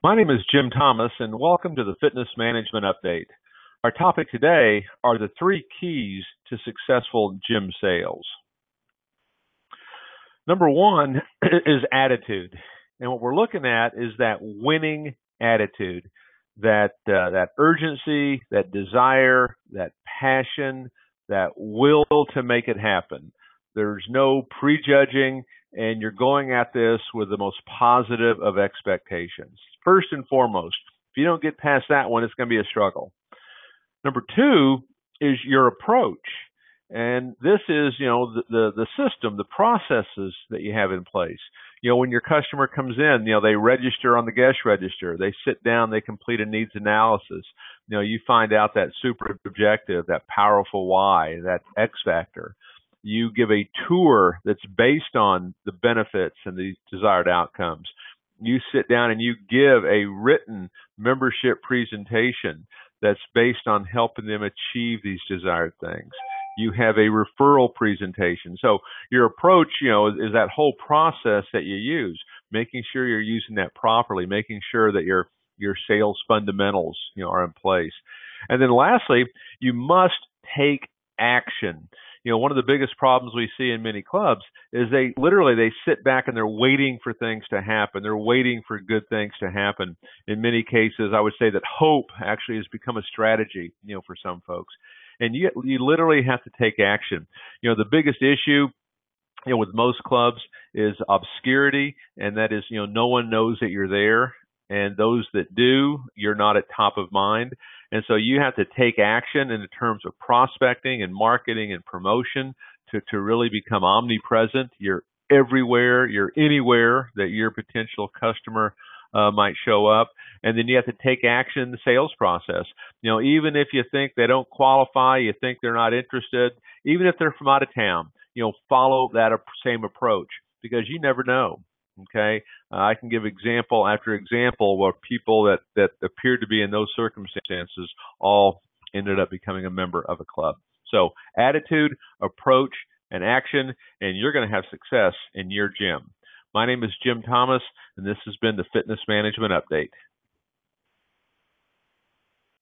My name is Jim Thomas, and welcome to the Fitness Management Update. Our topic today are the three keys to successful gym sales. Number one is attitude. And what we're looking at is that winning attitude, that, uh, that urgency, that desire, that passion, that will to make it happen. There's no prejudging, and you're going at this with the most positive of expectations. First and foremost, if you don't get past that one, it's going to be a struggle. Number two is your approach. And this is, you know, the, the, the system, the processes that you have in place. You know, when your customer comes in, you know, they register on the guest register, they sit down, they complete a needs analysis. You know, you find out that super objective, that powerful why, that X factor. You give a tour that's based on the benefits and the desired outcomes. You sit down and you give a written membership presentation that's based on helping them achieve these desired things you have a referral presentation. So your approach, you know, is, is, that whole process that you use, making sure you're using that properly, making sure that your your sales fundamentals, you know, are in place. And then lastly, you must take action. You know, one of the biggest problems we see in many clubs is they literally they sit back and they're waiting for things to happen. They're waiting for good things to happen. In many cases, I would say that hope actually has become a strategy, you know, for some folks and you you literally have to take action. You know, the biggest issue you know with most clubs is obscurity and that is you know no one knows that you're there and those that do you're not at top of mind and so you have to take action in terms of prospecting and marketing and promotion to to really become omnipresent you're everywhere you're anywhere that your potential customer uh, might show up. And then you have to take action in the sales process. You know, even if you think they don't qualify, you think they're not interested, even if they're from out of town, you know, follow that same approach because you never know. Okay, uh, I can give example after example where people that that appeared to be in those circumstances all ended up becoming a member of a club. So attitude, approach, and action, and you're going to have success in your gym. My name is Jim Thomas, and this has been the Fitness Management Update.